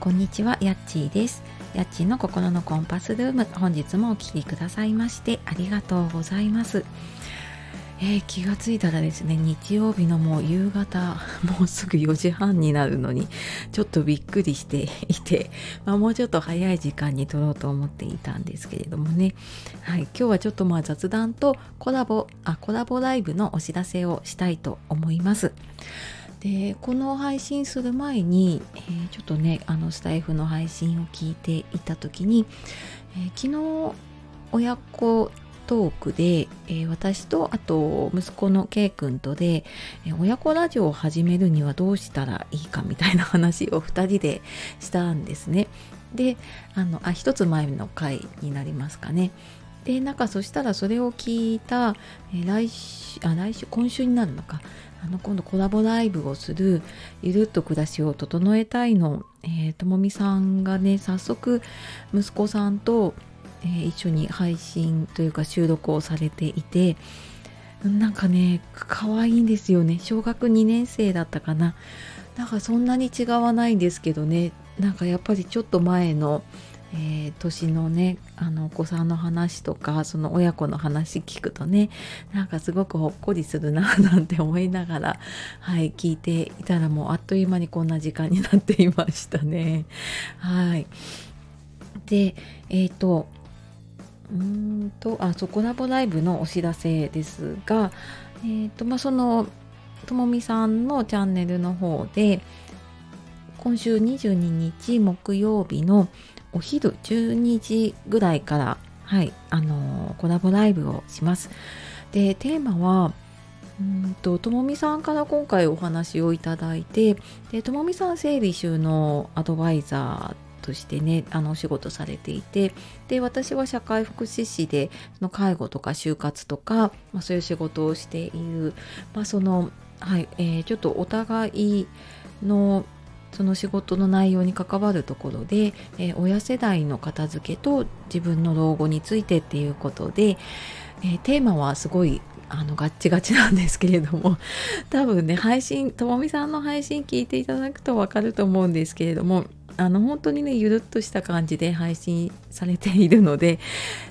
こんにちは、やっちーです。やっちーの心のコンパスルーム、本日もお聴きくださいましてありがとうございます。えー気がついたらですね、日曜日のもう夕方、もうすぐ4時半になるのに、ちょっとびっくりして いて、まあ、もうちょっと早い時間に撮ろうと思っていたんですけれどもね、はい、今日はちょっとまあ雑談とコラボ、あ、コラボライブのお知らせをしたいと思います。でこの配信する前に、えーちょっとねあのスタイフの配信を聞いていた時に、えー昨日親子トークで、えー私とあと息子の K 君とで、え親子ラジオを始めるにはどうしたらいいかみたいな話を 2人でしたんですね。であのあ一つ前の回になりますかね。でなんかそしたらそれを聞いた、え来週あ来週今週になるのかあの今度コラボライブをするゆるっと暮らしを整えたいの、えーともみさんがね早速息子さんと、えー一緒に配信というか収録をされていてなんかね可愛いんですよね。小学2年生だったかな。なんかそんなに違わないんですけどね。なんかやっぱりちょっと前のえー年のねあのお子さんの話とかその親子の話聞くとねなんかすごくほっこりするななんて思いながらはい聞いていたらもうあっという間にこんな時間になっていましたね。はいでえっ、とうんとあそうコラボライブのお知らせですがえーとまあそのともみさんのチャンネルの方で今週22日木曜日のお昼12時ぐらいから、はい、あのコラボライブをします。で、テーマは、うんと、ともみさんから今回お話をいただいて、で、ともみさん整理収納アドバイザーとしてね、あの、お仕事されていて、で、私は社会福祉士で、その介護とか就活とか、まあ、そういう仕事をしている、まあ、その、はい、えーちょっとお互いのその仕事の内容に関わるところで、えー親世代の片付けと自分の老後についてっていうことで、えーテーマはすごいあのガッチガチなんですけれども 多分ね配信ともみさんの配信聞いていただくと分かると思うんですけれどもあの本当にねゆるっとした感じで配信されているので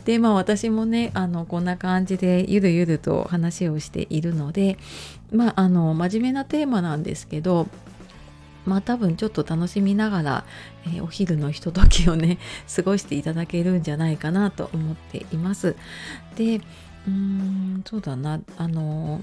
でまあ私もねあのこんな感じでゆるゆると話をしているのでまああの真面目なテーマなんですけどまあ多分ちょっと楽しみながら、えーお昼のひとときをね 過ごしていただけるんじゃないかなと思っています。でうーんそうだなあの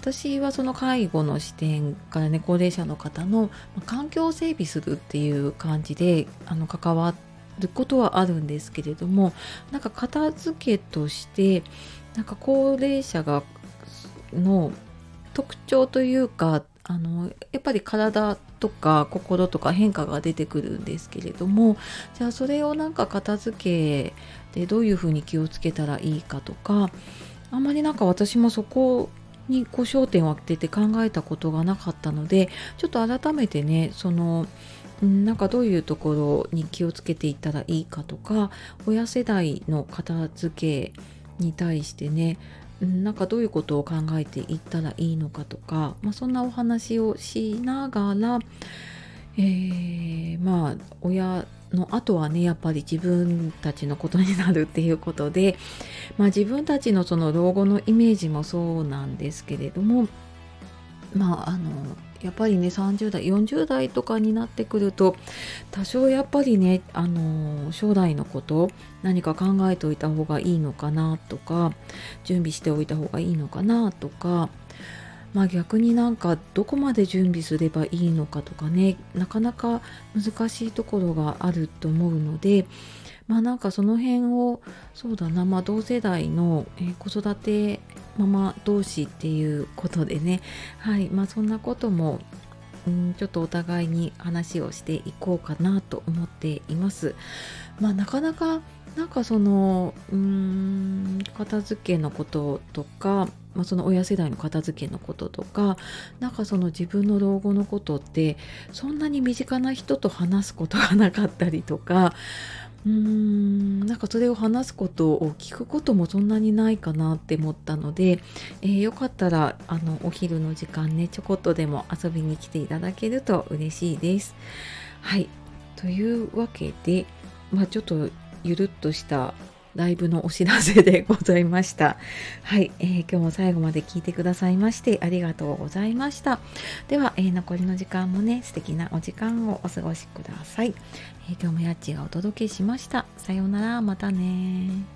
私はその介護の視点からね高齢者の方の環境を整備するっていう感じであの関わることはあるんですけれどもなんか片付けとしてなんか高齢者がの特徴というかあのやっぱり体とか心とか変化が出てくるんですけれどもじゃあそれをなんか片付けでどういうふうに気をつけたらいいかとかあんまりなんか私もそこにこう焦点を当てて考えたことがなかったのでちょっと改めてねそのなんかどういうところに気をつけていったらいいかとか親世代の片付けに対してねなんかどういうことを考えていったらいいのかとか、まあ、そんなお話をしながら、えーまあ親のあとはねやっぱり自分たちのことになるっていうことで、まあ、自分たちのその老後のイメージもそうなんですけれどもまああのやっぱりね30代40代とかになってくると多少やっぱりねあの将来のこと何か考えておいた方がいいのかなとか準備しておいた方がいいのかなとかまあ逆になんかどこまで準備すればいいのかとかねなかなか難しいところがあると思うのでまあなんかその辺をそうだなまあ同世代の、え子育てママ同士っていうことでねはいまあそんなこともんちょっとお互いに話をしていこうかなと思っています。まあなかなかなんかそのうーん片付けのこととか、まあ、その親世代の片付けのこととかなんかその自分の老後のことってそんなに身近な人と話すことがなかったりとかうんなんかそれを話すことを聞くこともそんなにないかなって思ったので、えー、よかったらあのお昼の時間ねちょこっとでも遊びに来ていただけると嬉しいです。はいというわけで、まあ、ちょっとゆるっとしたライブのお知らせでございました。はい、えー、今日も最後まで聞いてくださいましてありがとうございました。では、えー、残りの時間もね、素敵なお時間をお過ごしください。えー、今日もやっちがお届けしました。さようなら、またね